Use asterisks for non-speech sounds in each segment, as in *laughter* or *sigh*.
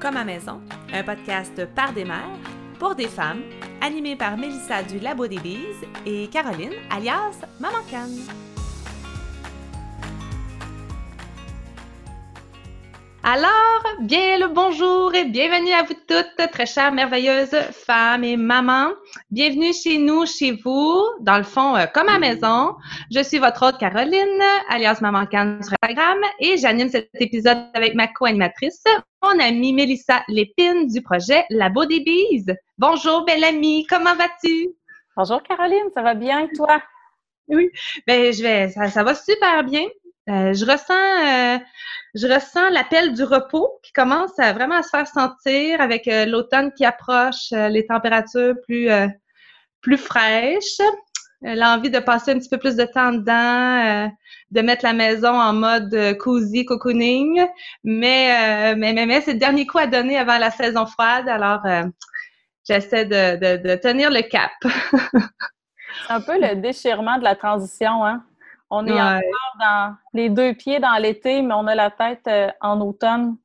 Comme à maison, un podcast par des mères, pour des femmes, animé par Mélissa du Labo des Bises et Caroline, alias Maman Canne. Alors, bien le bonjour et bienvenue à vous toutes, très chères, merveilleuses femmes et mamans. Bienvenue chez nous, chez vous, dans le fond, euh, comme à maison. Je suis votre hôte Caroline, alias Maman Canne sur Instagram, et j'anime cet épisode avec ma co-animatrice, mon amie Mélissa Lépine du projet Labo des Bises. Bonjour, belle amie, comment vas-tu? Bonjour Caroline, ça va bien et toi? Oui, ben je vais, ça, ça va super bien. Euh, je ressens, euh, je ressens l'appel du repos qui commence à vraiment à se faire sentir avec euh, l'automne qui approche, les températures plus, plus fraîches, l'envie de passer un petit peu plus de temps dedans, de mettre la maison en mode cozy cocooning, mais, mais, mais, mais c'est le dernier coup à donner avant la saison froide, alors j'essaie de, de, de tenir le cap. *laughs* c'est un peu le déchirement de la transition, hein? On est encore dans les deux pieds dans l'été, mais on a la tête euh, en automne.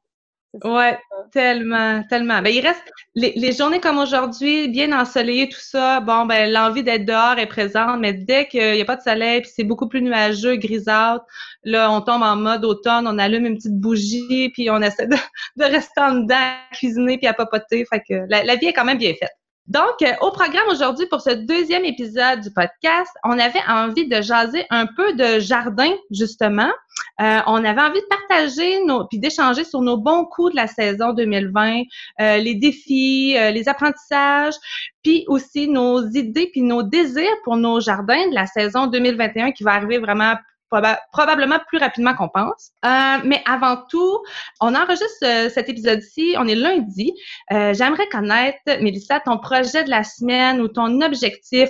Ouais, tellement, tellement. Ben, il reste les, journées comme aujourd'hui, bien ensoleillées, tout ça. Bon, ben, l'envie d'être dehors est présente, mais dès qu'il n'y a pas de soleil, puis c'est beaucoup plus nuageux, grisâtre, là, on tombe en mode automne, on allume une petite bougie, puis on essaie de, *laughs* rester en dedans, à cuisiner, puis à papoter. Fait que la vie est quand même bien faite. Donc, euh, au programme aujourd'hui pour ce deuxième épisode du podcast, on avait envie de jaser un peu de jardin, justement. Euh, on avait envie de partager nos, puis d'échanger sur nos bons coups de la saison 2020, euh, les défis, les apprentissages, puis aussi nos idées puis nos désirs pour nos jardins de la saison 2021 qui va arriver vraiment probablement plus rapidement qu'on pense. Euh, mais avant tout, on enregistre euh, cet épisode-ci, on est lundi. Euh, j'aimerais connaître, Mélissa, ton projet de la semaine ou ton objectif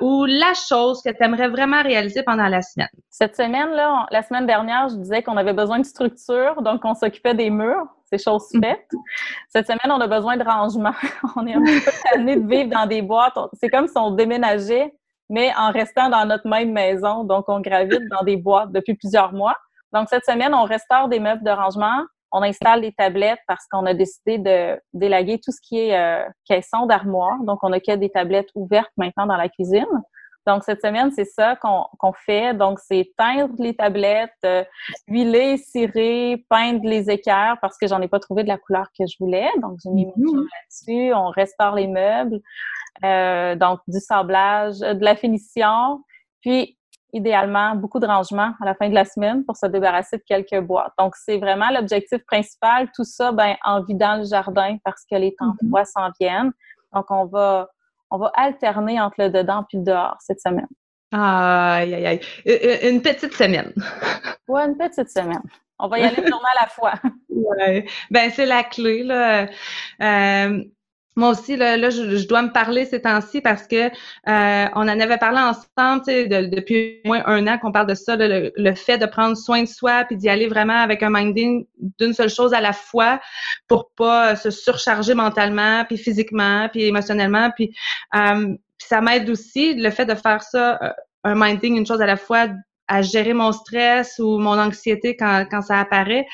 ou la chose que tu aimerais vraiment réaliser pendant la semaine. Cette semaine-là, la semaine dernière, je disais qu'on avait besoin de structure, donc on s'occupait des murs. C'est chose mm. faite. Cette semaine, on a besoin de rangement. *laughs* on est un peu tanné de vivre dans des boîtes. C'est comme si on déménageait mais en restant dans notre même maison. Donc, on gravite dans des boîtes depuis plusieurs mois. Donc, cette semaine, on restaure des meubles de rangement. On installe des tablettes parce qu'on a décidé de délaguer tout ce qui est euh, caisson d'armoire. Donc, on a que des tablettes ouvertes maintenant dans la cuisine. Donc, cette semaine, c'est ça qu'on fait. Donc, c'est teindre les tablettes, euh, huiler, cirer, peindre les équerres parce que j'en ai pas trouvé de la couleur que je voulais. Donc, j'ai mis mon mmh. là-dessus. On restaure les meubles. Euh, donc, du sablage, de la finition. Puis, idéalement, beaucoup de rangement à la fin de la semaine pour se débarrasser de quelques boîtes. Donc, c'est vraiment l'objectif principal. Tout ça, ben, en vidant le jardin parce que les temps mmh. froids s'en viennent. Donc, on va on va alterner entre le dedans puis le dehors cette semaine. Aïe, aïe, aïe. Une petite semaine. *laughs* Oui, une petite semaine. On va y aller une journée à la fois. *laughs* Oui. Ben, c'est la clé, là. Euh, moi aussi, là, là je, dois me parler ces temps-ci parce que euh, on en avait parlé ensemble de, depuis au moins un an qu'on parle de ça, le, le, fait de prendre soin de soi puis d'y aller vraiment avec un minding d'une seule chose à la fois pour pas se surcharger mentalement puis physiquement puis émotionnellement puis, euh, ça m'aide aussi le fait de faire ça euh, un minding une chose à la fois à gérer mon stress ou mon anxiété quand, quand ça apparaît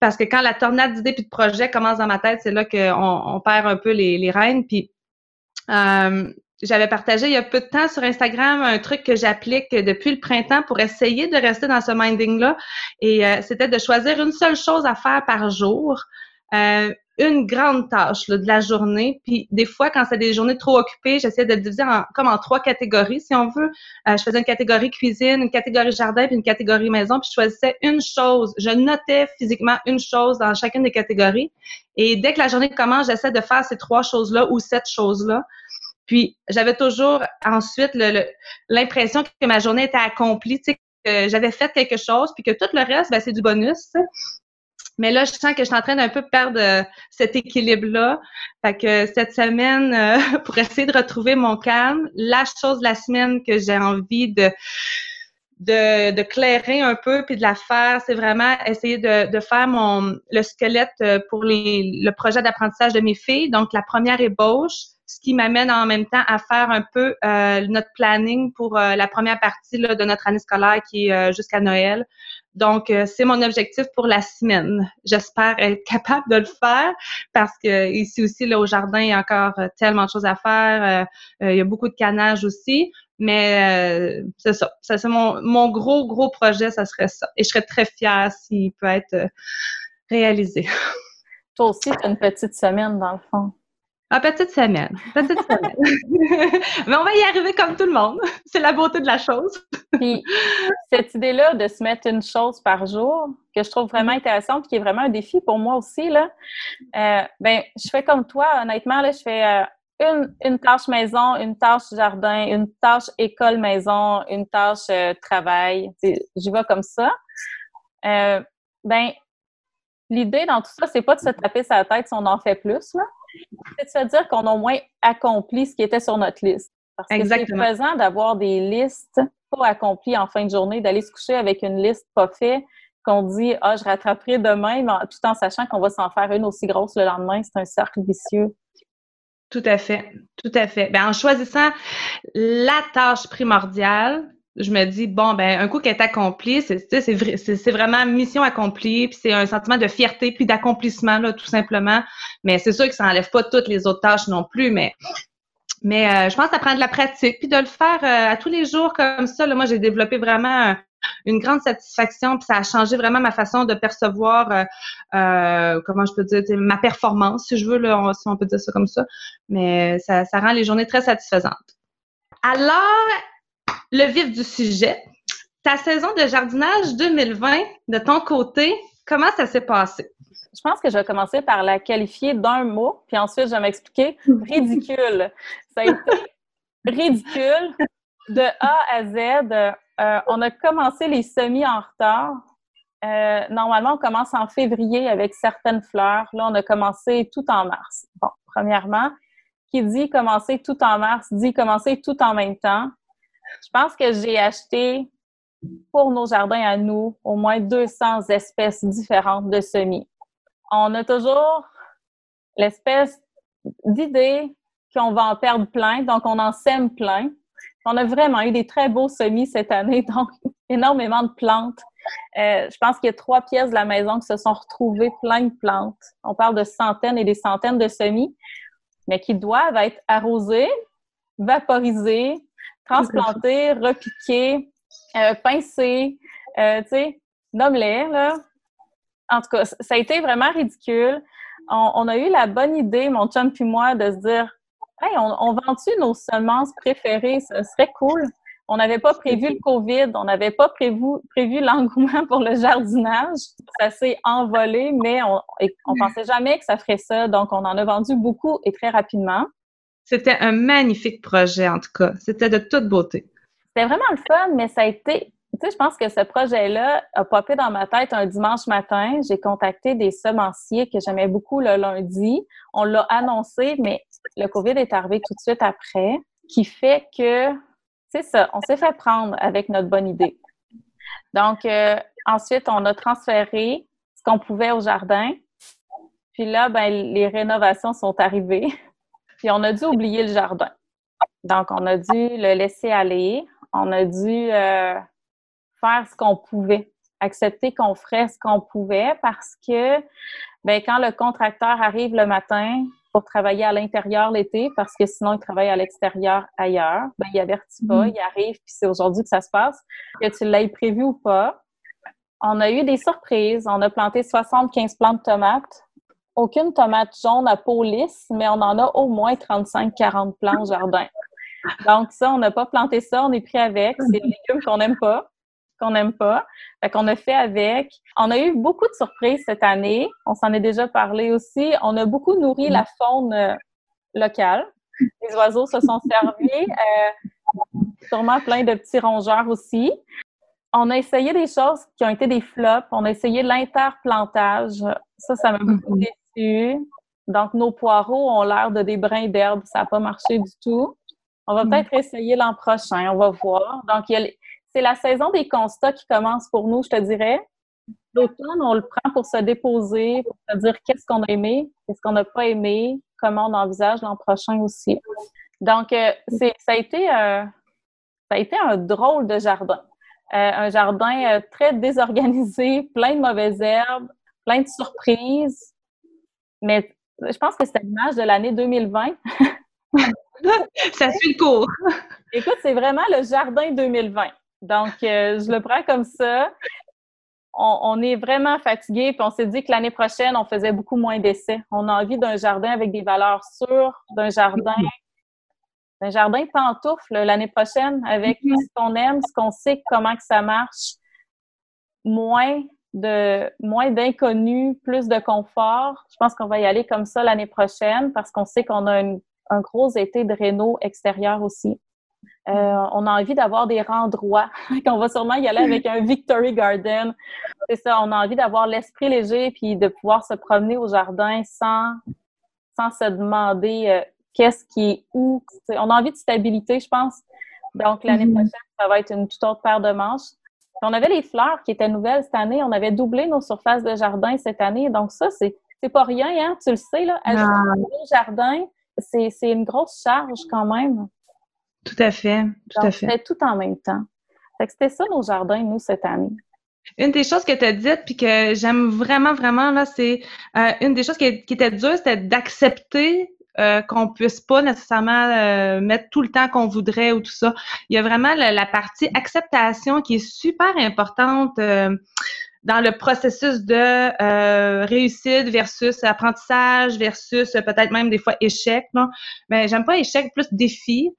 parce que quand la tornade d'idées puis de projets commence dans ma tête, c'est là qu'on on perd un peu les, les rênes. Puis euh, j'avais partagé il y a peu de temps sur Instagram un truc que j'applique depuis le printemps pour essayer de rester dans ce minding-là. Et euh, c'était de choisir une seule chose à faire par jour. Euh, une grande tâche de la journée. Puis des fois, quand c'est des journées trop occupées, j'essaie de le diviser en, comme en trois catégories, si on veut. Euh, je faisais une catégorie cuisine, une catégorie jardin, puis une catégorie maison, puis je choisissais une chose. Je notais physiquement une chose dans chacune des catégories. Et dès que la journée commence, j'essaie de faire ces trois choses-là ou cette chose-là. Puis j'avais toujours ensuite l'impression que ma journée était accomplie, que j'avais fait quelque chose, puis que tout le reste, ben, c'est du bonus. Mais là, je sens que je suis en train d'un peu perdre euh, cet équilibre-là. Fait que cette semaine, euh, *laughs* pour essayer de retrouver mon calme, la chose de la semaine que j'ai envie de de, clairer un peu puis de la faire, c'est vraiment essayer de, faire mon le squelette euh, pour le projet d'apprentissage de mes filles. Donc, la première ébauche, ce qui m'amène en même temps à faire un peu euh, notre planning pour euh, la première partie de notre année scolaire qui est jusqu'à Noël. Donc, c'est mon objectif pour la semaine. J'espère être capable de le faire parce que ici aussi, là, au jardin, il y a encore tellement de choses à faire. il y a beaucoup de canage aussi. Mais c'est ça. ça c'est mon, mon gros, gros projet, ça serait ça. Et je serais très fière s'il peut être réalisé. *laughs* Toi aussi, tu as une petite semaine, dans le fond. Ah, petite semaine. Petite semaine. *laughs* Mais on va y arriver comme tout le monde. *laughs* C'est la beauté de la chose. *laughs* Puis, cette idée-là de se mettre une chose par jour, que je trouve vraiment intéressante, qui est vraiment un défi pour moi aussi, là, euh, ben, je fais comme toi, honnêtement, là, je fais euh, une, une, tâche maison, une tâche jardin, une tâche école-maison, une tâche euh, travail. J'y vais comme ça. ben, l'idée dans tout ça, c'est pas de se taper sa tête si on en fait plus, là. C'est de se dire qu'on a au moins accompli ce qui était sur notre liste. Parce que c'est pesant d'avoir des listes pas accomplies en fin de journée, d'aller se coucher avec une liste pas faite, qu'on dit Ah, je rattraperai demain, tout en sachant qu'on va s'en faire une aussi grosse le lendemain. C'est un cercle vicieux. Tout à fait, tout à fait. Ben, en choisissant la tâche primordiale, je me dis bon ben un coup qu'elle est accomplie, c'est vraiment mission accomplie, puis c'est un sentiment de fierté puis d'accomplissement tout simplement. Mais c'est sûr que ça n'enlève pas toutes les autres tâches non plus, mais mais euh, je pense que ça prend de la pratique puis de le faire euh, à tous les jours comme ça. Là, moi j'ai développé vraiment une grande satisfaction puis ça a changé vraiment ma façon de percevoir euh, comment je peux dire ma performance si je veux là, si on peut dire ça comme ça. Mais ça ça rend les journées très satisfaisantes. Alors, le vif du sujet. Ta saison de jardinage 2020, de ton côté, comment ça s'est passé? Je pense que je vais commencer par la qualifier d'un mot, puis ensuite je vais m'expliquer. Ridicule. Ça a été ridicule. De A à Z, euh, on a commencé les semis en retard. Euh, normalement, on commence en février avec certaines fleurs. Là, on a commencé tout en mars. Bon, premièrement, qui dit commencer tout en mars dit commencer tout en même temps. Je pense que j'ai acheté pour nos jardins à nous au moins 200 espèces différentes de semis. On a toujours l'espèce d'idée qu'on va en perdre plein, donc on en sème plein. On a vraiment eu des très beaux semis cette année, *laughs* donc énormément de plantes. Euh, je pense qu'il y a trois pièces de la maison qui se sont retrouvées plein de plantes. On parle de centaines et des centaines de semis, mais qui doivent être arrosés, vaporisés, transplanter, repiquer, euh, pincer, euh, tu sais, là. En tout cas, ça a été vraiment ridicule. On, a eu la bonne idée, mon chum puis moi, de se dire Hey, on, on vend-tu nos semences préférées? Ce serait cool. On n'avait pas prévu le COVID, on n'avait pas prévu, prévu l'engouement pour le jardinage. Ça s'est envolé, mais on ne pensait jamais que ça ferait ça. Donc, on en a vendu beaucoup et très rapidement. C'était un magnifique projet, en tout cas. C'était de toute beauté. C'était vraiment le fun, mais ça a été. Tu sais, je pense que ce projet-là a popé dans ma tête un dimanche matin. J'ai contacté des semenciers que j'aimais beaucoup le lundi. On l'a annoncé, mais le COVID est arrivé tout de suite après, qui fait que, c'est ça, on s'est fait prendre avec notre bonne idée. Donc, euh, ensuite, on a transféré ce qu'on pouvait au jardin. Puis là, ben, les rénovations sont arrivées. Puis on a dû oublier le jardin. Donc, on a dû le laisser aller. On a dû euh, faire ce qu'on pouvait, accepter qu'on ferait ce qu'on pouvait parce que ben, quand le contracteur arrive le matin pour travailler à l'intérieur l'été, parce que sinon il travaille à l'extérieur ailleurs, ben, il avertit pas, mm. il arrive, puis c'est aujourd'hui que ça se passe, que tu l'aies prévu ou pas. On a eu des surprises. On a planté 75 plantes de tomates aucune tomate jaune à peau lisse, mais on en a au moins 35-40 plants au jardin. Donc, ça, on n'a pas planté ça, on est pris avec. C'est des légumes qu'on n'aime pas, qu'on n'aime pas. Fait qu'on a fait avec. On a eu beaucoup de surprises cette année. On s'en est déjà parlé aussi. On a beaucoup nourri la faune euh, locale. Les oiseaux se sont servis. Euh, sûrement plein de petits rongeurs aussi. On a essayé des choses qui ont été des flops. On a essayé l'interplantage. Ça, ça m'a beaucoup mm-hmm. Donc, nos poireaux ont l'air de des brins d'herbe. Ça n'a pas marché du tout. On va mm. peut-être essayer l'an prochain. On va voir. Donc, c'est la saison des constats qui commence pour nous, je te dirais. L'automne, on le prend pour se déposer, pour se dire qu'est-ce qu'on a aimé, qu'est-ce qu'on n'a pas aimé, comment on envisage l'an prochain aussi. Donc, euh, c'est, ça, a été, euh, ça a été un drôle de jardin. Euh, un jardin très désorganisé, *laughs* plein de mauvaises herbes, plein de surprises. Mais je pense que c'est l'image de l'année 2020. *laughs* ça suit le cours. *laughs* Écoute, c'est vraiment le jardin 2020. Donc, je le prends comme ça on, est vraiment fatigué, puis on s'est dit que l'année prochaine, on faisait beaucoup moins d'essais. On a envie d'un jardin avec des valeurs sûres, d'un jardin, d'un jardin pantoufle l'année prochaine avec mm-hmm. ce qu'on aime, ce qu'on sait, comment que ça marche, moins de moins d'inconnus, plus de confort. Je pense qu'on va y aller comme ça l'année prochaine parce qu'on sait qu'on a un gros été de réno extérieur aussi. Euh, on a envie d'avoir des rendroits, *laughs* qu'on va sûrement y aller avec un *laughs* Victory Garden. C'est ça, on a envie d'avoir l'esprit léger puis de pouvoir se promener au jardin sans, sans se demander euh, qu'est-ce qui est où. On a envie de stabilité, je pense. Donc, l'année mm-hmm. prochaine, ça va être une toute autre paire de manches. on avait les fleurs qui étaient nouvelles cette année. On avait doublé nos surfaces de jardin cette année. Donc, ça, c'est, pas rien, hein? Tu le sais, là. Ajouter un jardin, c'est, c'est une grosse charge quand même. Tout à fait, tout à fait. tout en même temps. c'était ça nos jardins, nous, cette année. Une des choses que tu as dites, puis que j'aime vraiment, vraiment, là, c'est euh, une des choses qui, était dure, c'était d'accepter euh, qu'on puisse pas nécessairement euh, mettre tout le temps qu'on voudrait ou tout ça. Il y a vraiment la, partie acceptation qui est super importante dans le processus de réussite versus apprentissage versus peut-être même des fois échec. Mais j'aime pas échec, plus défi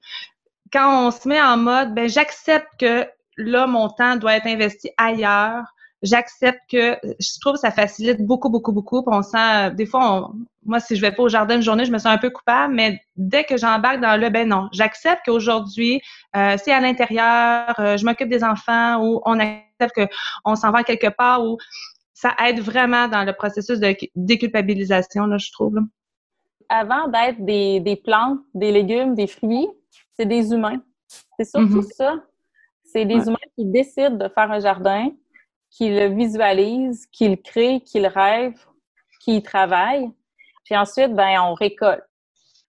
quand on se met en mode, ben j'accepte que là, mon temps doit être investi ailleurs. J'accepte que je trouve que ça facilite beaucoup, beaucoup, beaucoup. Puis on sent, des fois, moi, si je vais pas au jardin une journée, je me sens un peu coupable, mais dès que j'embarque dans le, ben non, j'accepte qu'aujourd'hui, euh, c'est à l'intérieur, euh, je m'occupe des enfants ou on accepte qu'on s'en va quelque part ou ça aide vraiment dans le processus de déculpabilisation, là, je trouve. Avant d'être des, des plantes, des légumes, des fruits, c'est des humains. C'est surtout mm-hmm. ça. C'est des humains qui décident de faire un jardin, qui le visualisent, qui le créent, qui le rêvent, qui y travaillent. Puis ensuite, ben, on récolte.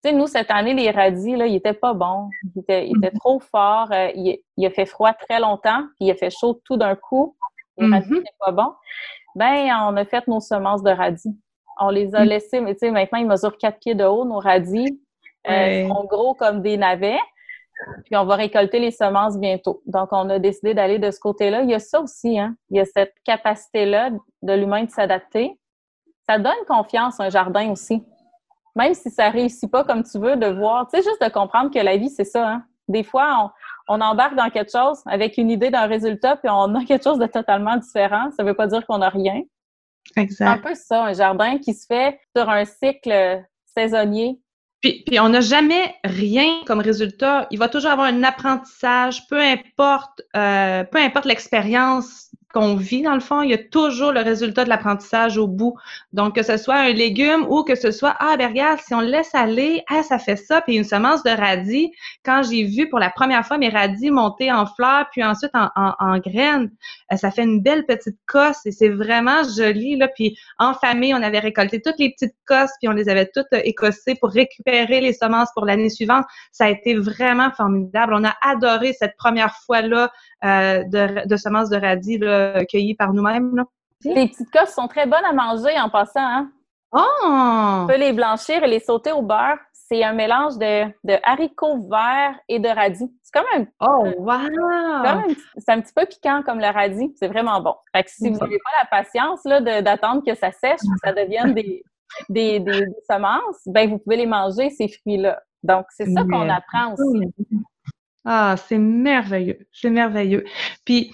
Tu sais, nous, cette année, les radis, là, ils étaient pas bons. Ils étaient, mm-hmm. trop forts. Euh, il, a fait froid très longtemps, puis il a fait chaud tout d'un coup. Les radis n'étaient pas bons. Ben, on a fait nos semences de radis. On les a laissés, mais tu sais, maintenant, ils mesurent quatre pieds de haut, nos radis. Euh, ils sont gros comme des navets. Puis on va récolter les semences bientôt. Donc, on a décidé d'aller de ce côté-là. Il y a ça aussi, hein? Il y a cette capacité-là de l'humain de s'adapter. Ça donne confiance un jardin aussi. Même si ça réussit pas comme tu veux, de voir, tu sais, juste de comprendre que la vie, c'est ça, hein? Des fois, on, embarque dans quelque chose avec une idée d'un résultat, puis on a quelque chose de totalement différent. Ça veut pas dire qu'on a rien. Exact. Un peu ça, un jardin qui se fait sur un cycle saisonnier puis, on n'a jamais rien comme résultat. Il va toujours avoir un apprentissage, peu importe, euh, peu importe l'expérience qu'on vit, dans le fond, il y a toujours le résultat de l'apprentissage au bout. Donc, que ce soit un légume ou que ce soit, ah, ben regarde, si on le laisse aller, ah, ça fait ça, puis une semence de radis, quand j'ai vu pour la première fois mes radis monter en fleurs, puis ensuite en, graines, euh, ça fait une belle petite cosse et c'est vraiment joli, là. Puis en famille, on avait récolté toutes les petites cosses, puis on les avait toutes euh, écossées pour récupérer les semences pour l'année suivante. Ça a été vraiment formidable. On a adoré cette première fois-là euh, de, de, semences de radis là, cueillies par nous-mêmes. Les petites cosses sont très bonnes à manger en passant. Hein? Oh! On peut les blanchir et les sauter au beurre. C'est un mélange de, de, haricots verts et de radis. C'est comme un. Oh, wow! C'est un petit peu piquant comme le radis. C'est vraiment bon. Fait que si vous n'avez pas la patience d'attendre que ça sèche, que ça devienne des, des, des, semences, ben vous pouvez les manger, ces fruits-là. Donc, c'est ça qu'on apprend aussi. Ah, c'est merveilleux, c'est merveilleux. Puis,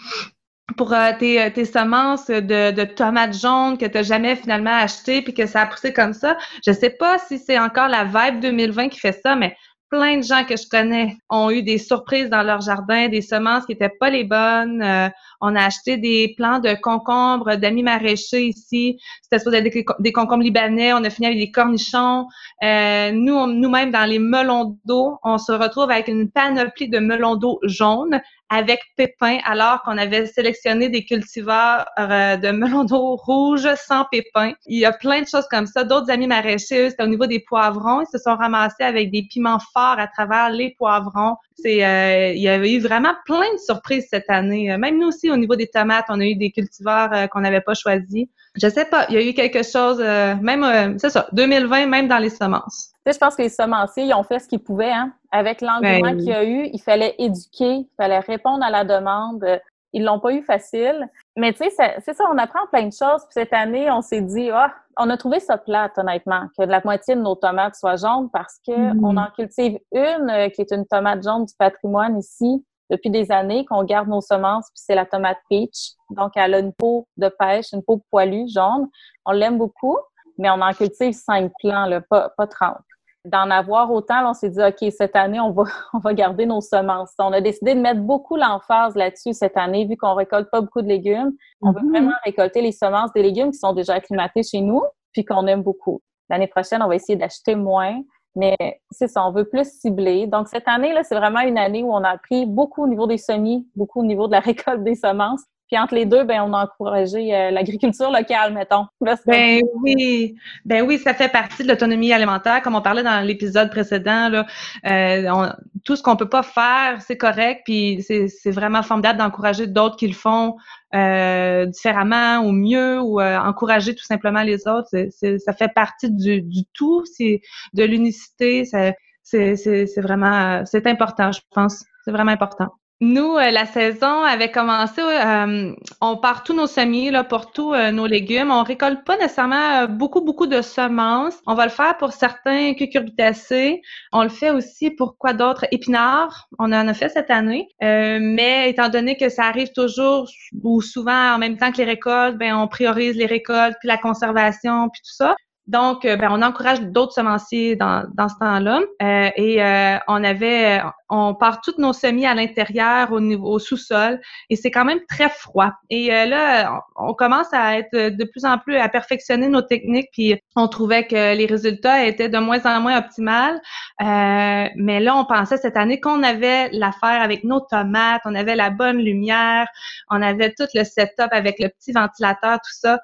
pour euh, tes, euh, tes, semences de, de, tomates jaunes que tu n'as jamais finalement achetées puis que ça a poussé comme ça, je sais pas si c'est encore la vibe 2020 qui fait ça, mais plein de gens que je connais ont eu des surprises dans leur jardin, des semences qui étaient pas les bonnes. Euh, on a acheté des plants de concombres, d'amis maraîchers ici. C'était supposé être des, concombres libanais. On a fini avec des cornichons. Euh, nous, nous-mêmes, dans les melons d'eau, on se retrouve avec une panoplie de melons d'eau jaunes avec pépins, alors qu'on avait sélectionné des cultivars euh, de melons d'eau rouges sans pépins. Il y a plein de choses comme ça. D'autres amis maraîchers, c'était au niveau des poivrons. Ils se sont ramassés avec des piments forts à travers les poivrons. C'est, euh, il y avait eu vraiment plein de surprises cette année. Même nous aussi, au niveau des tomates, on a eu des cultivars euh, qu'on n'avait pas choisis. Je sais pas, il y a eu quelque chose, même, c'est ça, 2020, même dans les semences je pense que les semenciers, ils ont fait ce qu'ils pouvaient. Hein? Avec l'engouement ben qu'il y a eu, il fallait éduquer, il fallait répondre à la demande. Ils l'ont pas eu facile. Mais tu sais, c'est ça, on apprend plein de choses. Puis cette année, on s'est dit, ah, on a trouvé ça plate, honnêtement, que la moitié de nos tomates soient jaunes parce que mm-hmm. on en cultive une euh, qui est une tomate jaune du patrimoine ici depuis des années, qu'on garde nos semences, puis c'est la tomate peach. Donc, elle a une peau de pêche, une peau poilue jaune. On l'aime beaucoup, mais on en cultive cinq plants, là, pas, pas 30 d'en avoir autant, on s'est dit, OK, cette année, on va, *laughs* on va garder nos semences. On a décidé de mettre beaucoup l'emphase là-dessus cette année, vu qu'on récolte pas beaucoup de légumes. On veut mm-hmm. vraiment récolter les semences des légumes qui sont déjà acclimatés chez nous, puis qu'on aime beaucoup. L'année prochaine, on va essayer d'acheter moins, mais c'est ça, on veut plus cibler. Donc, cette année, là, c'est vraiment une année où on a appris beaucoup au niveau des semis, beaucoup au niveau de la *laughs* récolte des semences. Puis entre les deux, ben on a encouragé euh, l'agriculture locale, mettons. Ben oui, ben oui, ça fait partie de l'autonomie alimentaire, comme on parlait dans l'épisode précédent. Là, euh, tout ce qu'on peut pas faire, c'est correct, puis c'est vraiment formidable d'encourager d'autres qui le font euh, différemment ou mieux, ou encourager tout simplement les autres. ça fait partie du, du tout, c'est de l'unicité. C'est vraiment, c'est important, je pense. C'est vraiment important. Nous, euh, la saison avait commencé, euh, on part tous nos semis là, pour tous euh, nos légumes. On récolte pas nécessairement beaucoup, beaucoup de semences. On va le faire pour certains cucurbitacées. On le fait aussi pour quoi d'autre? Épinards, on en a fait cette année. mais étant donné que ça arrive toujours ou souvent en même temps que les récoltes, ben on priorise les récoltes, puis la conservation, puis tout ça. Donc, euh, ben, on encourage d'autres semenciers dans, dans ce temps-là. Euh, et euh, on avait, on part toutes nos semis à l'intérieur, au niveau au sous-sol, et c'est quand même très froid. Et là, on commence à être de plus en plus à perfectionner nos techniques, puis on trouvait que les résultats étaient de moins en moins optimales. mais là, on pensait cette année qu'on avait l'affaire avec nos tomates, on avait la bonne lumière, on avait tout le setup avec le petit ventilateur, tout ça.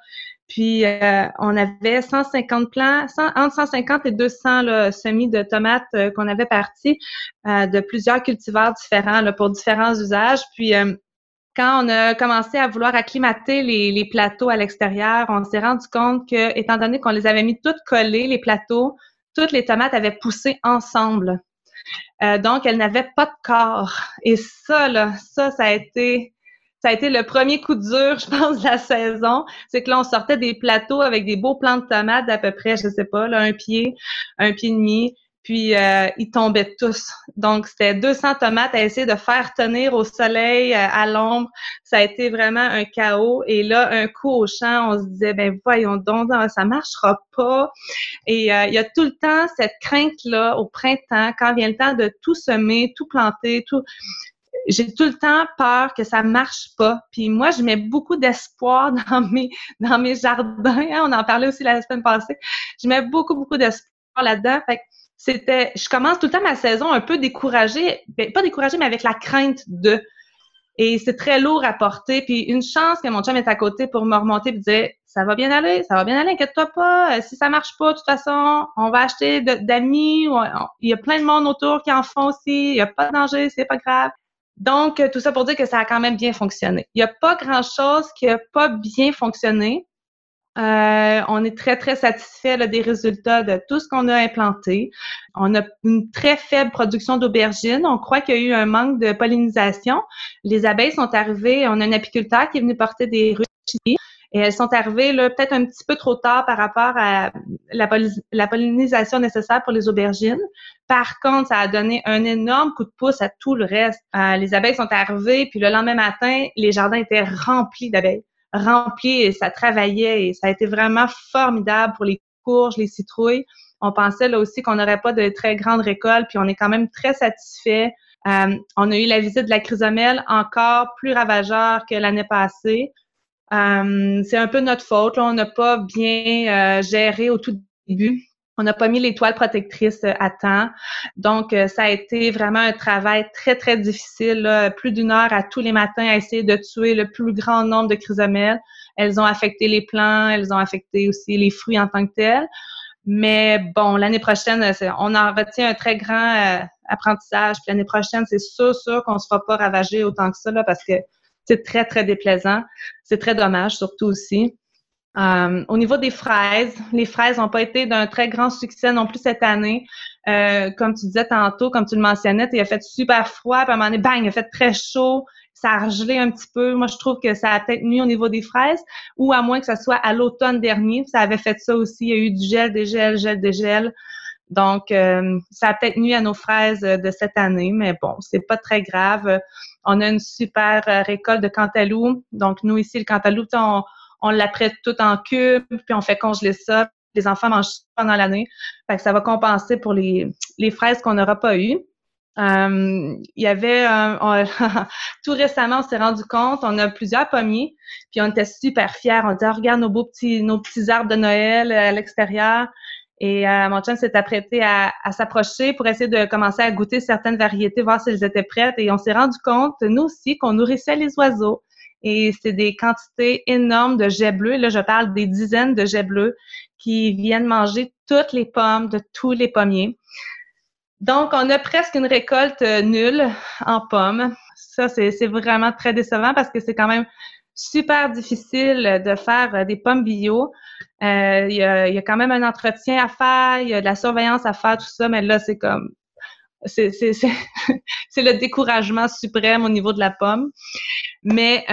Puis, euh, on avait 150 plants, entre 150 et 200 là, semis de tomates euh, qu'on avait partis euh, de plusieurs cultivars différents pour différents usages. Puis, quand on a commencé à vouloir acclimater les, les plateaux à l'extérieur, on s'est rendu compte que, étant donné qu'on les avait mis toutes collées, les plateaux, toutes les tomates avaient poussé ensemble. donc, elles n'avaient pas de corps. Et ça, là, ça, ça a été ça a été le premier coup dur, *laughs* je pense, de la saison. C'est que là, on sortait des plateaux avec des beaux plants de tomates d'à peu près, je sais pas, là, un pied, un pied et demi. Puis euh, ils tombaient tous. Donc, c'était 200 tomates à essayer de faire tenir au soleil, euh, à l'ombre. Ça a été vraiment un chaos. Et là, un coup au champ, on se disait, ben voyons donc, ça marchera pas. Et euh, il y a tout le temps cette crainte-là au printemps, quand vient le temps de tout semer, tout planter, tout j'ai tout le temps peur que ça marche pas. Puis moi, je mets beaucoup d'espoir *laughs* dans mes dans mes jardins. Hein. On en parlait aussi la semaine passée. Je mets beaucoup beaucoup d'espoir là-dedans. Fait c'était, je commence tout le temps ma saison un peu découragée, ben, pas découragée, mais avec la crainte de. Et c'est très lourd à porter. Puis une chance que mon chum est à côté pour me remonter et dire ça va bien aller, ça va bien aller, inquiète-toi pas. Euh, si ça marche pas, de toute façon, on va acheter d'amis. Il y a plein de monde autour qui en font aussi. Il n'y a pas de danger, c'est pas grave. Donc, tout ça pour dire que ça a quand même bien fonctionné. Il n'y a pas grand-chose qui n'a pas bien fonctionné. Euh, on est très, très satisfait des résultats de tout ce qu'on a implanté. On a une très faible production d'aubergines. On croit qu'il y a eu un manque de pollinisation. Les abeilles sont arrivées. On a un apiculteur qui est venu porter des ruches et elles sont arrivées peut-être un petit peu trop tard par rapport à la, la, pollinisation nécessaire pour les aubergines. Par contre, ça a donné un énorme coup de pouce à tout le reste. Euh, les abeilles sont arrivées, puis le lendemain matin, les jardins étaient remplis d'abeilles, remplis et ça travaillait et ça a été vraiment formidable pour les courges, les citrouilles. On pensait là aussi qu'on n'aurait pas de très grandes récoltes, puis on est quand même très satisfait. Euh, on a eu la visite de la chrysomèle encore plus ravageur que l'année passée. Euh, c'est un peu notre faute. On n'a pas bien euh, géré au tout début. On n'a pas mis les toiles protectrices à temps. Donc, ça a été vraiment un travail très, très difficile. Plus d'une heure à tous les matins à essayer de tuer le plus grand nombre de chrysomèles. Elles ont affecté les plants, elles ont affecté aussi les fruits en tant que tels. Mais bon, l'année prochaine, on en retient un très grand euh, apprentissage. Puis l'année prochaine, c'est sûr, sûr qu'on ne se fera pas ravager autant que ça, là, parce que c'est très, très déplaisant. C'est très dommage, surtout aussi. Euh, au niveau des fraises, les fraises n'ont pas été d'un très grand succès non plus cette année. Euh, comme tu disais tantôt, comme tu le mentionnais, il a fait super froid, puis à un moment donné, bang, il a fait très chaud ça a gelé un petit peu. Moi, je trouve que ça a peut-être nuit au niveau des fraises, ou à moins que ce soit à l'automne dernier. Ça avait fait ça aussi. Il y a eu du gel, des gels, gel, des gels. Donc, euh, ça a peut-être nuit à nos fraises euh, de cette année, mais bon, c'est pas très grave. On a une super euh, récolte de cantaloupe. Donc, nous, ici, le cantaloupe, on, on l'apprête tout en cubes, puis on fait congeler ça. Les enfants mangent ça pendant l'année. Fait que ça va compenser pour les, les fraises qu'on n'aura pas eues. Euh, il y avait *laughs* tout récemment, on s'est rendu compte, on a plusieurs pommiers, puis on était super fiers. On disait, regarde nos beaux petits, nos petits arbres de Noël à l'extérieur. Et euh, mon chum s'est apprêté à, à s'approcher pour essayer de commencer à goûter certaines variétés, voir si elles étaient prêtes. Et on s'est rendu compte, nous aussi, qu'on nourrissait les oiseaux. Et c'est des quantités énormes de jets bleus. Là, je parle des dizaines de jets bleus qui viennent manger toutes les pommes de tous les pommiers. Donc, on a presque une récolte euh, nulle en pommes. Ça, c'est vraiment très décevant parce que c'est quand même super difficile de faire euh, des pommes bio. Euh, il, y a, quand même un entretien à faire, il y a de la surveillance à faire, tout ça, mais là, c'est comme c'est *laughs* le découragement suprême au niveau de la pomme. Mais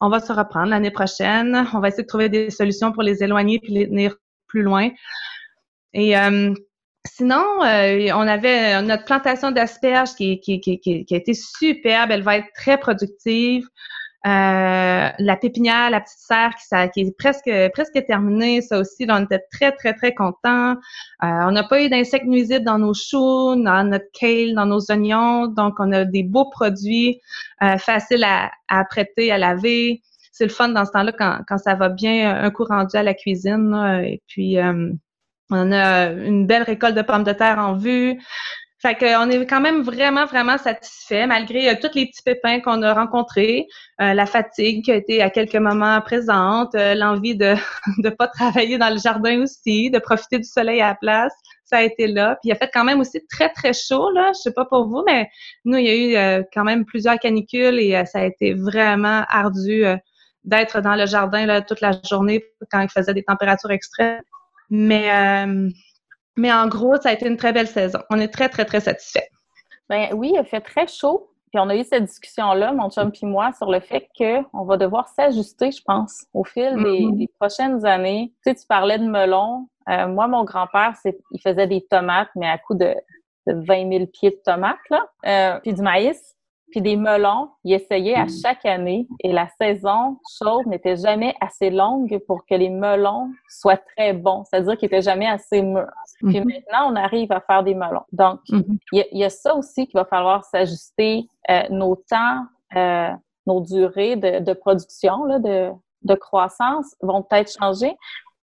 on va se reprendre l'année prochaine. On va essayer de trouver des solutions pour les éloigner puis les tenir plus loin. Et Sinon, euh, on avait notre plantation d'asperges qui, a été superbe. Elle va être très productive. Euh, la pépinière, la petite serre qui, est presque presque terminée, ça aussi, là, on était très, très, très contents. Euh, on n'a pas eu d'insectes nuisibles dans nos choux, dans notre kale, dans nos oignons. Donc, on a des beaux produits faciles à, à prêter, à laver. C'est le fun dans ce temps-là quand, quand ça va bien, un coup rendu à la cuisine. et puis, on a une belle récolte de pommes de terre en vue. Fait qu'on est quand même vraiment, vraiment satisfait, malgré euh, tous les petits pépins qu'on a rencontrés, euh, la fatigue qui a été à quelques moments présente, euh, l'envie de *laughs* ne pas travailler dans le jardin aussi, de profiter du soleil à la place. Ça a été là. Puis il a fait quand même aussi très, très chaud, là. Je sais pas pour vous, mais nous, il y a eu quand même plusieurs canicules et ça a été vraiment ardu d'être dans le jardin toute la journée quand il faisait des températures extrêmes. Mais, mais en gros, ça a été une très belle saison. On est très, très, très satisfaits. Ben oui, il fait très chaud. Puis on a eu cette discussion-là, mon chum et moi, sur le fait qu'on va devoir s'ajuster, je pense, au fil des, mm-hmm. prochaines années. Tu sais, tu parlais de melon. Euh, moi, mon grand-père, il faisait des tomates, mais à coup de, de 20 000 pieds de tomates, là. Euh, puis du maïs puis des melons. Il essayait à mm. chaque année et la saison chaude n'était jamais assez longue pour que les melons soient très bons, c'est-à-dire qu'ils n'étaient jamais assez mûrs. Puis mm-hmm. maintenant, on arrive à faire des melons. Donc, mm-hmm. il y, a ça aussi qu'il va falloir s'ajuster. Euh, nos temps, euh, nos durées de, de production, là, de, de croissance vont peut-être changer.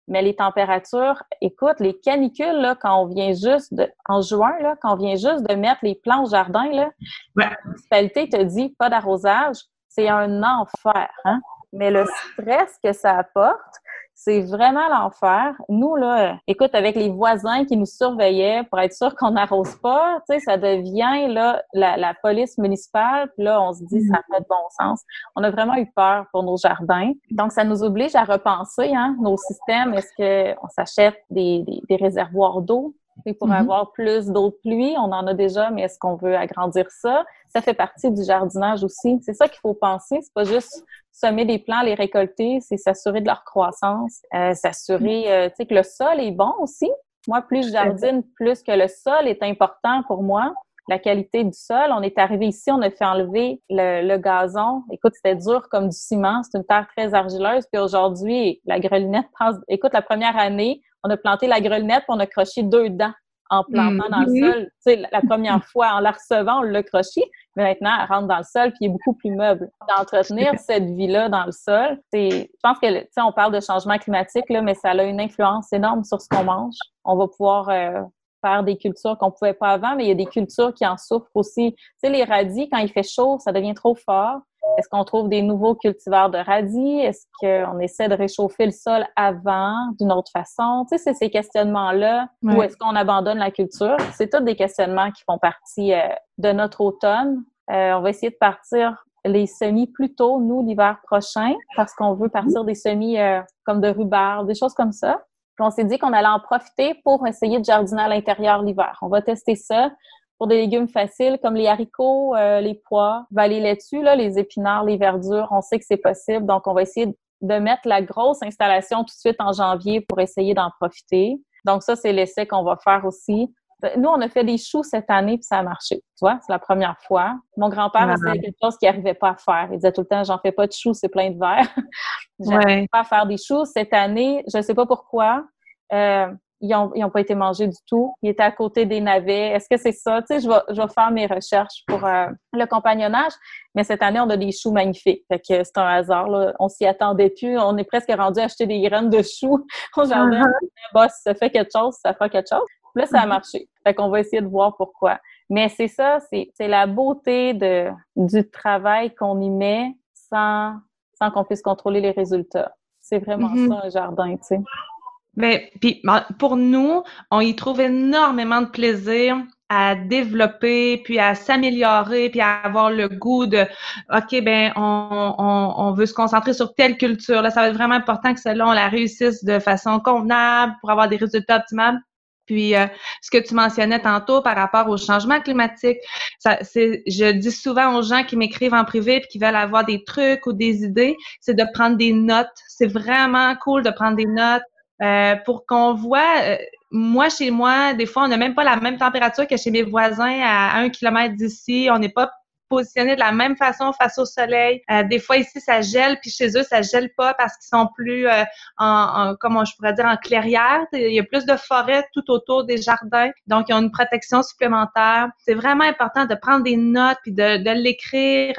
Mais les températures, écoute, les canicules, là, quand on vient juste de, en juin, là, quand on vient juste de mettre les plants au jardin, là, la municipalité te dit pas d'arrosage, c'est un enfer. Hein? Mais le stress que ça apporte, c'est vraiment l'enfer. Nous, là, écoute, avec les voisins qui nous surveillaient pour être sûr qu'on n'arrose pas, tu sais, ça devient, là, la, police municipale. Puis là, on se dit, ça fait de bon sens. On a vraiment eu peur pour nos jardins. Donc, ça nous oblige à repenser, hein, nos systèmes. Est-ce qu'on s'achète des, des, réservoirs d'eau? Pour mm-hmm. avoir plus d'eau de pluie, on en a déjà, mais est-ce qu'on veut agrandir ça? Ça fait partie du jardinage aussi. C'est ça qu'il faut penser. C'est pas juste semer des plants, les récolter, c'est s'assurer de leur croissance, euh, s'assurer euh, que le sol est bon aussi. Moi, plus je jardine, plus que le sol est important pour moi. La qualité du sol. On est arrivé ici, on a fait enlever le, gazon. Écoute, c'était dur comme du ciment. C'est une terre très argileuse. Puis aujourd'hui, la grelinette passe. Écoute, la première année, on a planté la grelinette, puis on a croché deux dents en plantant dans le mm-hmm. sol. Tu sais, la première *laughs* fois, en la recevant, on l'a croché, mais maintenant, elle rentre dans le sol, puis il est beaucoup plus meuble. D'entretenir *laughs* cette vie-là dans le sol, je pense que, tu sais, on parle de changement climatique, là, mais ça a une influence énorme sur ce qu'on mange. On va pouvoir euh, faire des cultures qu'on pouvait pas avant, mais il y a des cultures qui en souffrent aussi. Tu sais, les radis, quand il fait chaud, ça devient trop fort. Est-ce qu'on trouve des nouveaux cultivars de radis? Est-ce qu'on essaie de réchauffer le sol avant d'une autre façon? Tu sais, c'est ces questionnements-là. Ou est-ce qu'on abandonne la culture? C'est tous des questionnements qui font partie euh, de notre automne. Euh, on va essayer de partir les semis plus tôt, nous, l'hiver prochain, parce qu'on veut partir des semis euh, comme de rhubarbe, des choses comme ça. Puis on s'est dit qu'on allait en profiter pour essayer de jardiner à l'intérieur l'hiver. On va tester ça pour des légumes faciles comme les haricots, euh, les pois, ben, les laitues, là, les épinards, les verdures, on sait que c'est possible. Donc, on va essayer de mettre la grosse installation tout de suite en janvier pour essayer d'en profiter. Donc, ça, c'est l'essai qu'on va faire aussi. Nous, on a fait des choux cette année, puis ça a marché. Tu vois, c'est la première fois. Mon grand-père essayait quelque chose qu'il n'arrivait pas à faire. Il disait tout le temps, j'en fais pas de choux, c'est plein de verre. *laughs* J'arrive pas à faire des choux. Cette année, je ne sais pas pourquoi, euh, ils n'ont pas été mangés du tout. Ils étaient à côté des navets. Est-ce que c'est ça? Tu sais, je vais, je vais faire mes recherches pour euh, le compagnonnage. Mais cette année, on a des choux magnifiques. Fait que c'est un hasard. Là. On s'y attendait plus. On est presque rendu à acheter des graines de choux *laughs* au jardin. Uh si ça fait quelque chose, ça fera quelque chose. Là, ça a uh-huh. marché. Fait qu'on va essayer de voir pourquoi. Mais c'est ça, c'est la beauté de, du travail qu'on y met sans, sans qu'on puisse contrôler les résultats. C'est vraiment mm-hmm. ça, un jardin, tu sais. Mais puis pour nous, on y trouve énormément de plaisir à développer, puis à s'améliorer, puis à avoir le goût de OK, ben on, on, on, veut se concentrer sur telle culture. Là, ça va être vraiment important que celle-là, on la réussisse de façon convenable pour avoir des résultats optimaux. Puis euh, ce que tu mentionnais tantôt par rapport au changement climatique, ça, c'est, je dis souvent aux gens qui m'écrivent en privé et qui veulent avoir des trucs ou des idées, c'est de prendre des notes. C'est vraiment cool de prendre des notes, euh, pour qu'on voit, euh, moi, chez moi, des fois, on n'a même pas la même température que chez mes voisins à un kilomètre d'ici. On n'est pas positionné de la même façon face au soleil. Euh, des fois ici ça gèle, puis chez eux ça gèle pas parce qu'ils sont plus en, en, comment je pourrais dire en clairière. Il y a plus de forêt tout autour des jardins, donc ils ont une protection supplémentaire. C'est vraiment important de prendre des notes puis de, de l'écrire.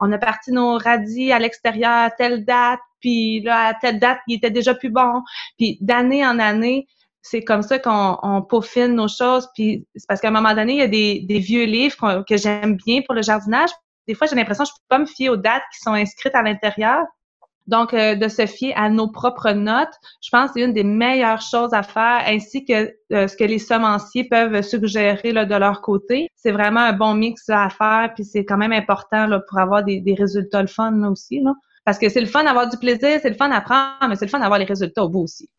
on a parti nos radis à l'extérieur telle date, puis là, à telle date, il était déjà plus bon. Puis d'année en année, c'est comme ça qu'on peaufine nos choses. Puis c'est parce qu'à un moment donné, il y a des, des vieux livres que j'aime bien pour le jardinage. Des fois, j'ai l'impression que je peux pas me fier aux dates qui sont inscrites à l'intérieur. Donc, euh, de se fier à nos propres notes, je pense que c'est une des meilleures choses à faire, ainsi que euh, ce que les semenciers peuvent suggérer là, de leur côté. C'est vraiment un bon mix à faire, puis c'est quand même important là, pour avoir des, des résultats le fun là, aussi. Là. Parce que c'est le fun d'avoir du plaisir, c'est le fun d'apprendre, mais c'est le fun d'avoir les résultats au bout aussi.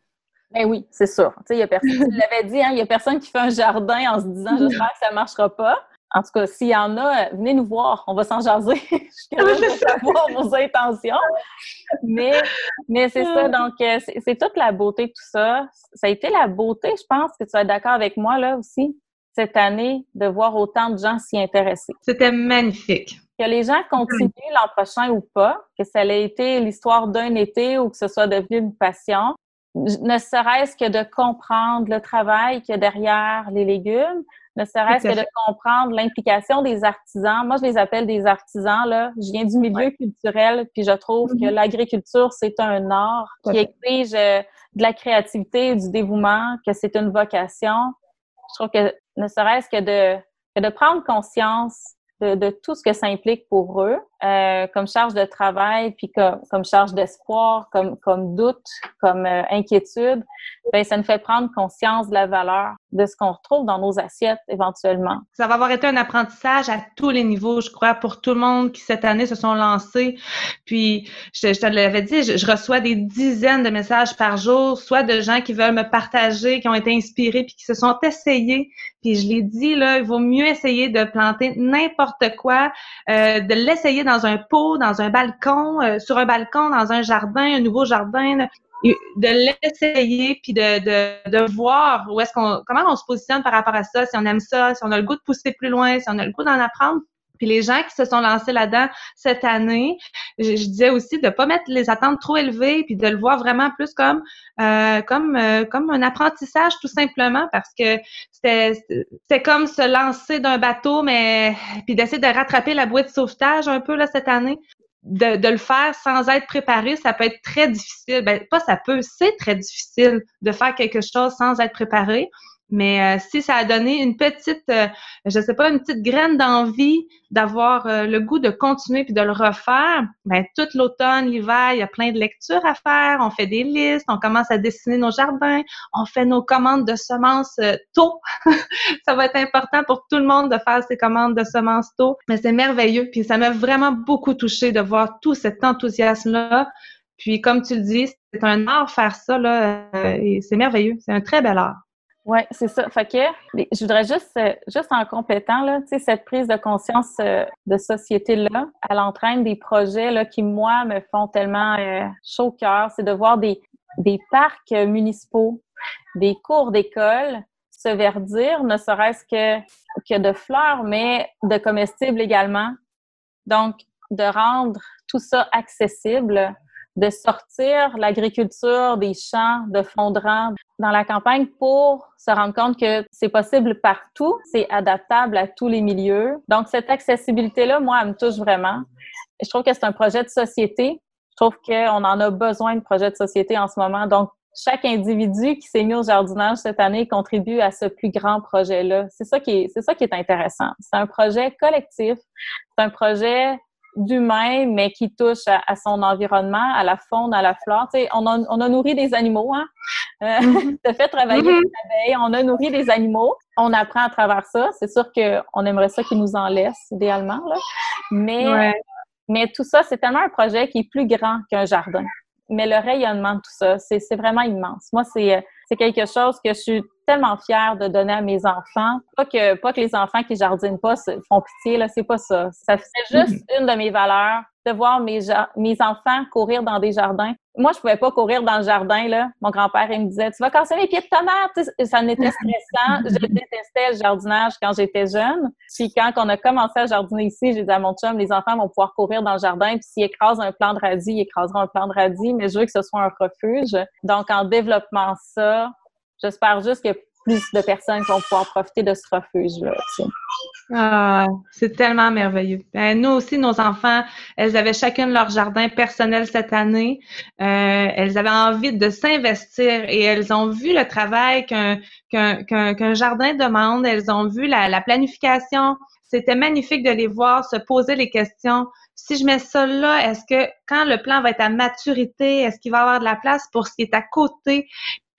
Ben oui, c'est sûr. Tu sais, il y a personne, tu l'avais dit, hein, il y a personne qui fait un jardin en se disant *laughs* j'espère que ça ne marchera pas. En tout cas, s'il y en a, venez nous voir, on va s'en jaser. *laughs* Je suis de savoir vos intentions. Mais, mais c'est ça, donc euh, c'est toute la beauté de tout ça. Ça a été la beauté, je pense que tu vas être d'accord avec moi là aussi, cette année, de voir autant de gens s'y intéresser. C'était magnifique que les gens continuent l'an prochain ou pas, que ça ait été l'histoire d'un été ou que ce soit devenu une passion, ne serait-ce que de comprendre le travail qu'il y a derrière les légumes, ne serait-ce que de comprendre l'implication des artisans. Moi, je les appelle des artisans, là. Je viens du milieu culturel, puis je trouve que mm-hmm. l'agriculture, c'est un art qui exige euh, de la créativité, du dévouement, que c'est une vocation. Je trouve que ne serait-ce que de, que de prendre conscience de, tout ce que ça implique pour eux, euh, comme charge de travail, puis comme, comme charge d'espoir, comme, comme doute, comme euh, inquiétude, ben ça nous fait prendre conscience de la valeur de ce qu'on retrouve dans nos assiettes éventuellement. Ça va avoir été un apprentissage à tous les niveaux, je crois, pour tout le monde qui cette année se sont lancés. Puis, je, je te l'avais dit, je, reçois des dizaines de messages par jour, soit de gens qui veulent me partager, qui ont été inspirés, puis qui se sont essayés. Puis je l'ai dit, là, il vaut mieux essayer de planter n'importe quoi, euh, de l'essayer dans un pot, dans un balcon, euh, sur un balcon, dans un jardin, un nouveau jardin de l'essayer puis de, de, de, voir où est-ce qu'on comment on se positionne par rapport à ça, si on aime ça, si on a le goût de pousser plus loin, si on a le goût d'en apprendre. Puis les gens qui se sont lancés là-dedans cette année, je, disais aussi de pas mettre les attentes trop élevées, puis de le voir vraiment plus comme euh, comme euh, comme un apprentissage tout simplement, parce que c'était c'était comme se lancer d'un bateau, mais puis d'essayer de rattraper la bouée de sauvetage un peu là cette année. De, de, le faire sans être préparé, ça peut être très difficile. Ben, pas ça peut, c'est très difficile de faire quelque chose sans être préparé. Mais euh, si ça a donné une petite, euh, je sais pas, une petite graine d'envie d'avoir euh, le goût de continuer puis de le refaire, ben tout l'automne, l'hiver, il y a plein de lectures à faire. On fait des listes, on commence à dessiner nos jardins, on fait nos commandes de semences tôt. *laughs* ça va être important pour tout le monde de faire ses commandes de semences tôt. Mais c'est merveilleux. Puis ça m'a vraiment beaucoup touché de voir tout cet enthousiasme-là. Puis comme tu le dis, c'est un art faire ça là, et c'est merveilleux. C'est un très bel art. Oui, c'est ça. Fait que je voudrais juste, euh, juste en complétant, là, cette prise de conscience euh, de société-là, elle entraîne des projets là, qui, moi, me font tellement euh, chaud au cœur. C'est de voir des, des parcs municipaux, des cours d'école se verdir, ne serait-ce que, que de fleurs, mais de comestibles également. Donc, de rendre tout ça accessible de sortir l'agriculture des champs de fondrant dans la campagne pour se rendre compte que c'est possible partout, c'est adaptable à tous les milieux. Donc, cette accessibilité-là, moi, elle me touche vraiment. Je trouve que c'est un projet de société. Je trouve qu'on en a besoin de projet de société en ce moment. Donc, chaque individu qui s'est mis au jardinage cette année contribue à ce plus grand projet-là. C'est ça est, c'est ça qui est intéressant. C'est un projet collectif. C'est un projet d'humain, mais qui touche à, son environnement, à la faune, à la flore. Tu sais, on, a, on a nourri des animaux, hein? Euh, *laughs* mhm. fait travailler les abeilles, on a nourri des animaux. On apprend à travers ça. C'est sûr qu'on aimerait ça qu'ils nous en laissent, idéalement, là. Mais, mais tout ça, c'est tellement un projet qui est plus grand qu'un jardin. Mais le rayonnement de tout ça, c'est vraiment immense. Moi, c'est c'est quelque chose que je suis tellement fière de donner à mes enfants. Pas que, pas que les enfants qui jardinent pas font pitié, là, c'est pas ça. Ça c'est juste mm-hmm. une de mes valeurs de voir mes, mes enfants courir dans des jardins. Moi, je pouvais pas courir dans le jardin, là. Mon grand-père, il me disait, tu vas casser les pieds de tomates. Ça n'était stressant. je détestais le jardinage quand j'étais jeune. Puis quand on a commencé à jardiner ici, j'ai dit à mon chum, les enfants vont pouvoir courir dans le jardin. Puis s'ils écrasent un plant de radis, ils écraseront un plant de radis. Mais je veux que ce soit un refuge. Donc, en développement ça, j'espère juste que plus de personnes vont pouvoir profiter de ce refuge-là. Ah, c'est tellement merveilleux. Ben, nous aussi, nos enfants, elles avaient chacune leur jardin personnel cette année. Euh, elles avaient envie de s'investir et elles ont vu le travail qu'un jardin demande. Elles ont vu la, la planification. C'était magnifique de les voir se poser les questions. Si je mets ça là, est-ce que quand le plan va être à maturité, est-ce qu'il va y avoir de la place pour ce qui est à côté?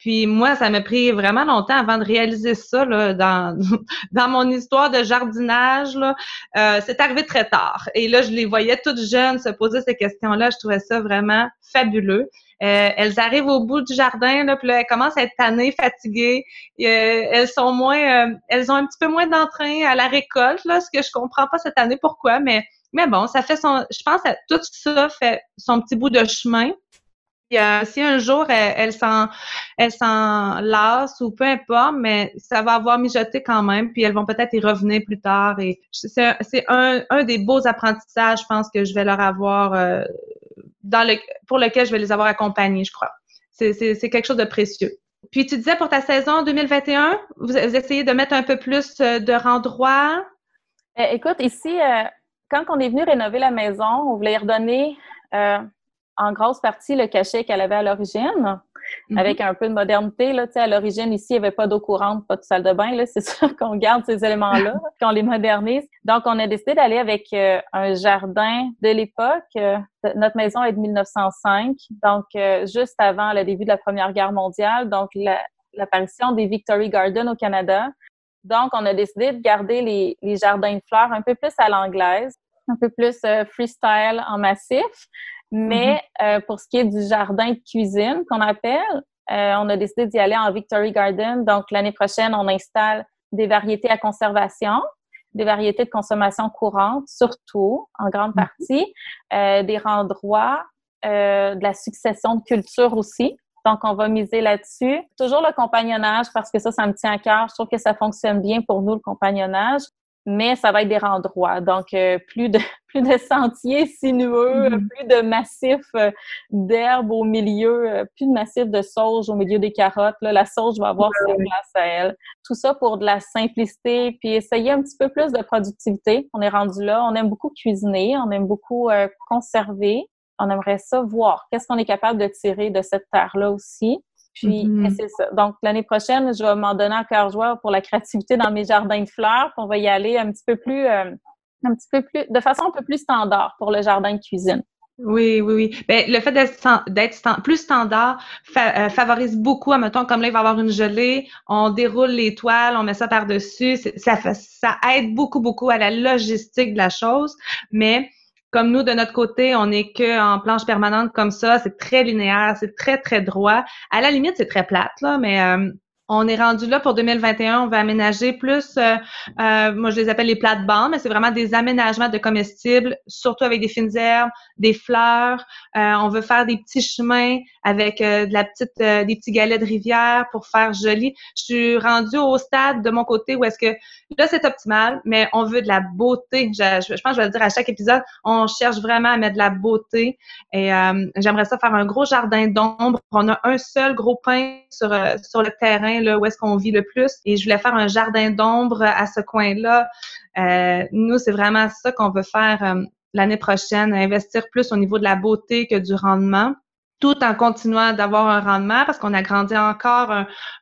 Puis moi, ça m'a pris vraiment longtemps avant de réaliser ça là, dans, *laughs* dans mon histoire de jardinage. Là. Euh, c'est arrivé très tard. Et là, je les voyais toutes jeunes se poser ces questions-là. Je trouvais ça vraiment fabuleux. Euh, elles arrivent au bout du jardin, là, puis là, elles commencent à être tannées, fatiguées. Euh, elles sont moins, euh, elles ont un petit peu moins d'entrain à la récolte, là, ce que je comprends pas cette année pourquoi, mais mais bon, ça fait son, je pense que tout ça fait son petit bout de chemin. Euh, si un jour elle, s'en elle s'en lasse ou peu importe, mais ça va avoir mijoté quand même, puis elles vont peut-être y revenir plus tard. Et c'est un, des beaux apprentissages, je pense, que je vais leur avoir euh, pour lequel je vais les avoir accompagnés, je crois. C'est quelque chose de précieux. Puis tu disais pour ta saison 2021, vous, essayez de mettre un peu plus euh, de rendroit. écoute, ici, quand on est venu rénover la maison, on voulait redonner en grosse partie le cachet qu'elle avait à l'origine, mhm. avec un peu de modernité. Là, à l'origine, ici, il n'y avait pas d'eau courante, pas de salle de bain. *laughs* C'est sûr qu'on garde ces éléments-là, *laughs* qu'on les modernise. Donc, on a décidé d'aller avec euh, un jardin de l'époque. Euh, notre maison est de 1905, donc euh, juste avant le début de la Première Guerre mondiale, donc l'apparition des Victory Gardens au Canada. Donc, on a décidé de garder les, les jardins de fleurs un peu plus à l'anglaise, un peu plus freestyle en massif, mais mm-hmm. euh, pour ce qui est du jardin de cuisine qu'on appelle, euh, on a décidé d'y aller en Victory Garden. Donc, l'année prochaine, on installe des variétés à conservation, des variétés de consommation courante, surtout, en grande mm-hmm. partie, euh, des rendroits, de la succession de culture aussi. Donc, on va miser là-dessus. Toujours le compagnonnage, parce que ça, ça me tient à cœur. Je trouve que ça fonctionne bien pour nous, le compagnonnage. mais ça va être des droits. Donc, euh, plus de plus de sentiers sinueux, mm-hmm. plus de massifs euh, d'herbe au milieu, euh, plus de massifs de sauge au milieu des carottes. Là, la sauge va avoir sa place à elle. Tout ça pour de la simplicité, puis essayer un petit peu plus de productivité. On est rendu là. On aime beaucoup cuisiner, on aime beaucoup conserver. On aimerait ça voir qu'est-ce qu'on est capable de tirer de cette terre-là aussi. Puis, mm-hmm. c'est ça. Donc, l'année prochaine, je vais m'en donner un cœur joie pour la créativité dans mes jardins de fleurs. Puis on va y aller un petit peu plus, euh, un petit peu plus, de façon un peu plus standard pour le jardin de cuisine. Oui, oui, oui. Bien, le fait d'être plus standard euh, favorise beaucoup, mettons, comme là, il va y avoir une gelée, on déroule les toiles, on met ça par-dessus. Ça, ça aide beaucoup, beaucoup à la logistique de la chose. Mais comme nous, de notre côté, on n'est qu'en planche permanente comme ça, c'est très linéaire, c'est très, très droit. À la limite, c'est très plate, là, mais euh, on est rendu là pour 2021. On va aménager plus, euh, euh, moi je les appelle les plates-bandes, mais c'est vraiment des aménagements de comestibles, surtout avec des fines herbes, des fleurs. Euh, on veut faire des petits chemins avec de la petite, des petits galets de rivière pour faire joli. Je suis rendue au stade de mon côté où est-ce que là c'est optimal, mais on veut de la beauté. Je, pense que je vais le dire à chaque épisode, on cherche vraiment à mettre de la beauté. Et j'aimerais ça faire un gros jardin d'ombre. On a un seul gros pain sur sur le terrain où est-ce qu'on vit le plus. Et je voulais faire un jardin d'ombre à ce coin-là. Euh, nous, c'est vraiment ça qu'on veut faire euh, l'année prochaine, investir plus au niveau de la beauté que du rendement tout en continuant d'avoir un rendement parce qu'on a grandi encore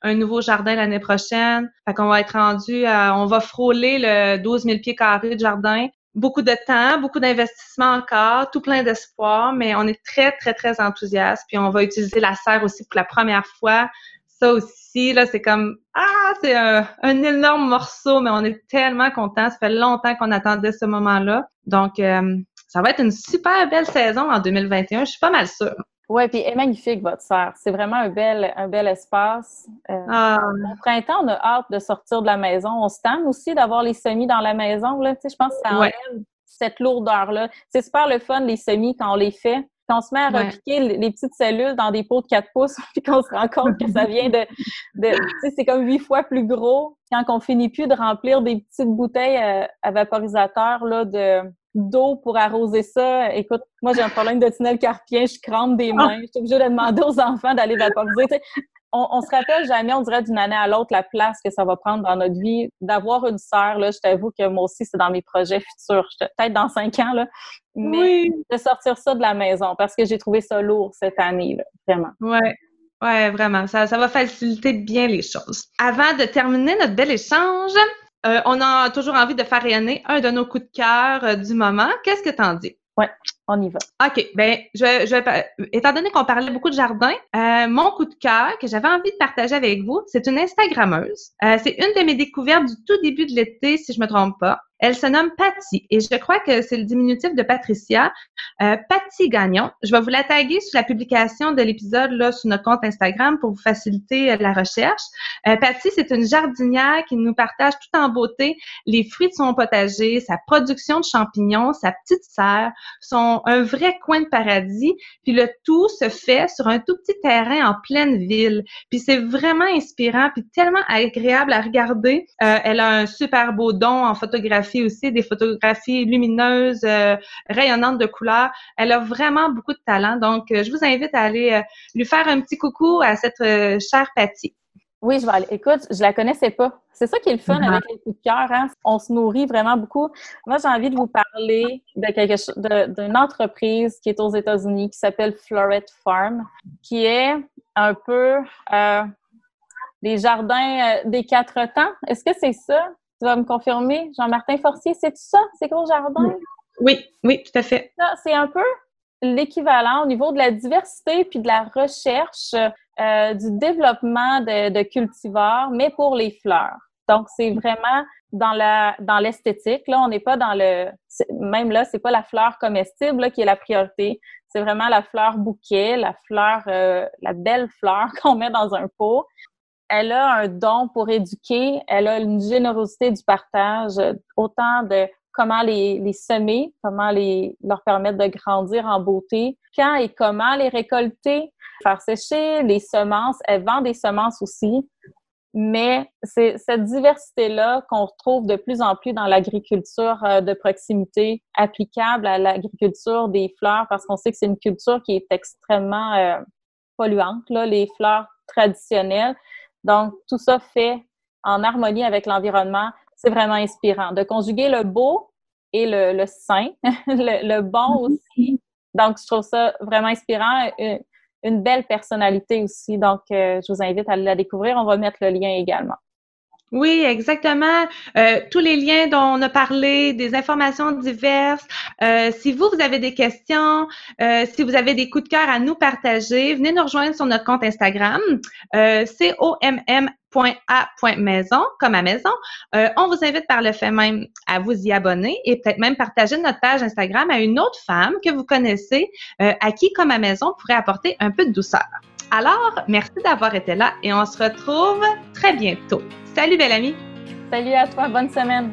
un, nouveau jardin l'année prochaine. Fait qu'on va être rendu, on va frôler le 12 000 pieds carrés de jardin. Beaucoup de temps, beaucoup d'investissement encore, tout plein d'espoir, mais on est très, très, très enthousiaste. Puis on va utiliser la serre aussi pour la première fois ça aussi, là, c'est comme Ah, c'est un, énorme morceau, mais on est tellement contents. Ça fait longtemps qu'on attendait ce moment-là. Donc, euh, ça va être une super belle saison en 2021. Je suis pas mal sûre. Oui, puis est magnifique votre serre. C'est vraiment un bel, un bel espace. Euh, ah. Au printemps, on a hâte de sortir de la maison. On se tente aussi d'avoir les semis dans la maison. Là. Tu sais, je pense que ça enlève cette lourdeur-là. C'est super le fun, les semis, quand on les fait. Quand on se met à repiquer les petites cellules dans des pots de 4 pouces, *laughs* puis qu'on se rend compte que ça vient de, de tu sais, c'est comme huit fois plus gros. Quand on finit plus de remplir des petites bouteilles euh, à, vaporisateur là, de d'eau pour arroser ça. Écoute, moi j'ai un problème de tunnel carpien, je crampe des mains, je suis obligée de demander aux enfants d'aller vaporiser on, on, se rappelle jamais, on dirait d'une année à l'autre, la place que ça va prendre dans notre vie. D'avoir une sœur, là, je t'avoue que moi aussi, c'est dans mes projets futurs. Peut-être dans cinq ans, là. Mais de sortir ça de la maison parce que j'ai trouvé ça lourd cette année, là, vraiment. Ouais. Ouais, vraiment. Ça, ça va faciliter bien les choses. Avant de terminer notre bel échange, euh, on a toujours envie de faire rayonner un de nos coups de cœur euh, du moment. Qu'est-ce que t'en dis? Oui, on y va. OK. Ben, je, je étant donné qu'on parlait beaucoup de jardin, euh, mon coup de cœur que j'avais envie de partager avec vous, c'est une Instagrammeuse. Euh, c'est une de mes découvertes du tout début de l'été, si je me trompe pas. Elle se nomme Patty et je crois que c'est le diminutif de Patricia. Euh, Patty Gagnon. Je vais vous la taguer sur la publication de l'épisode là sur notre compte Instagram pour vous faciliter euh, la recherche. Euh, Patty, c'est une jardinière qui nous partage tout en beauté les fruits de son potager, sa production de champignons, sa petite serre, son un vrai coin de paradis. Puis le tout se fait sur un tout petit terrain en pleine ville. Puis c'est vraiment inspirant puis tellement agréable à regarder. Euh, elle a un super beau don en photographie aussi, des photographies lumineuses, euh, rayonnantes de couleurs. Elle a vraiment beaucoup de talent. Donc, euh, je vous invite à aller euh, lui faire un petit coucou à cette chère Patty. Oui, je vais aller. Écoute, je la connaissais pas. C'est ça qui est le fun avec les coups de cœur. Hein? On se nourrit vraiment beaucoup. Moi, j'ai envie de vous parler de quelque chose, d'une entreprise qui est aux États-Unis qui s'appelle Floret Farm, qui est un peu euh, des jardins des quatre temps. Est-ce que c'est ça? Tu vas me confirmer, Jean-Martin Forcier, c'est ça, ces gros jardins? Oui, oui, tout à fait. C'est un peu l'équivalent au niveau de la diversité puis de la recherche euh, du développement de, cultivars, mais pour les fleurs. Donc, c'est vraiment dans la dans l'esthétique. Là, on n'est pas dans le même là, c'est pas la fleur comestible qui est la priorité. C'est vraiment la fleur bouquet, la fleur, euh, la belle fleur *laughs* qu'on met dans un pot elle a un don pour éduquer, elle a une générosité du partage, autant de comment les, semer, comment les, leur permettre de grandir en beauté, quand et comment les récolter, faire sécher les semences. Elle vend des semences aussi. mais c'est cette diversité-là qu'on retrouve de plus en plus dans l'agriculture euh, de proximité, applicable à l'agriculture des fleurs, parce qu'on sait que c'est une culture qui est extrêmement euh, polluante, là, les fleurs traditionnelles. Donc, tout ça fait en harmonie avec l'environnement. C'est vraiment inspirant. De conjuguer le beau et le, le sain, *laughs* le, bon mm-hmm. aussi. Donc, je trouve ça vraiment inspirant. Euh, une belle personnalité aussi. Donc, euh, je vous invite à la découvrir. On va mettre le lien également. Oui, exactement. Euh, tous les liens dont on a parlé, des informations diverses. Euh, si vous, vous avez des questions, euh, si vous avez des coups de cœur à nous partager, venez nous rejoindre sur notre compte Instagram, euh, com.a.maison, comme à maison. On vous invite par le fait même à vous y abonner et peut-être même partager notre page Instagram à une autre femme que vous connaissez, à qui, comme à maison, pourrait apporter un peu de douceur. Alors, merci d'avoir été là et on se retrouve très bientôt. Salut, belle amie. Salut à toi. Bonne semaine.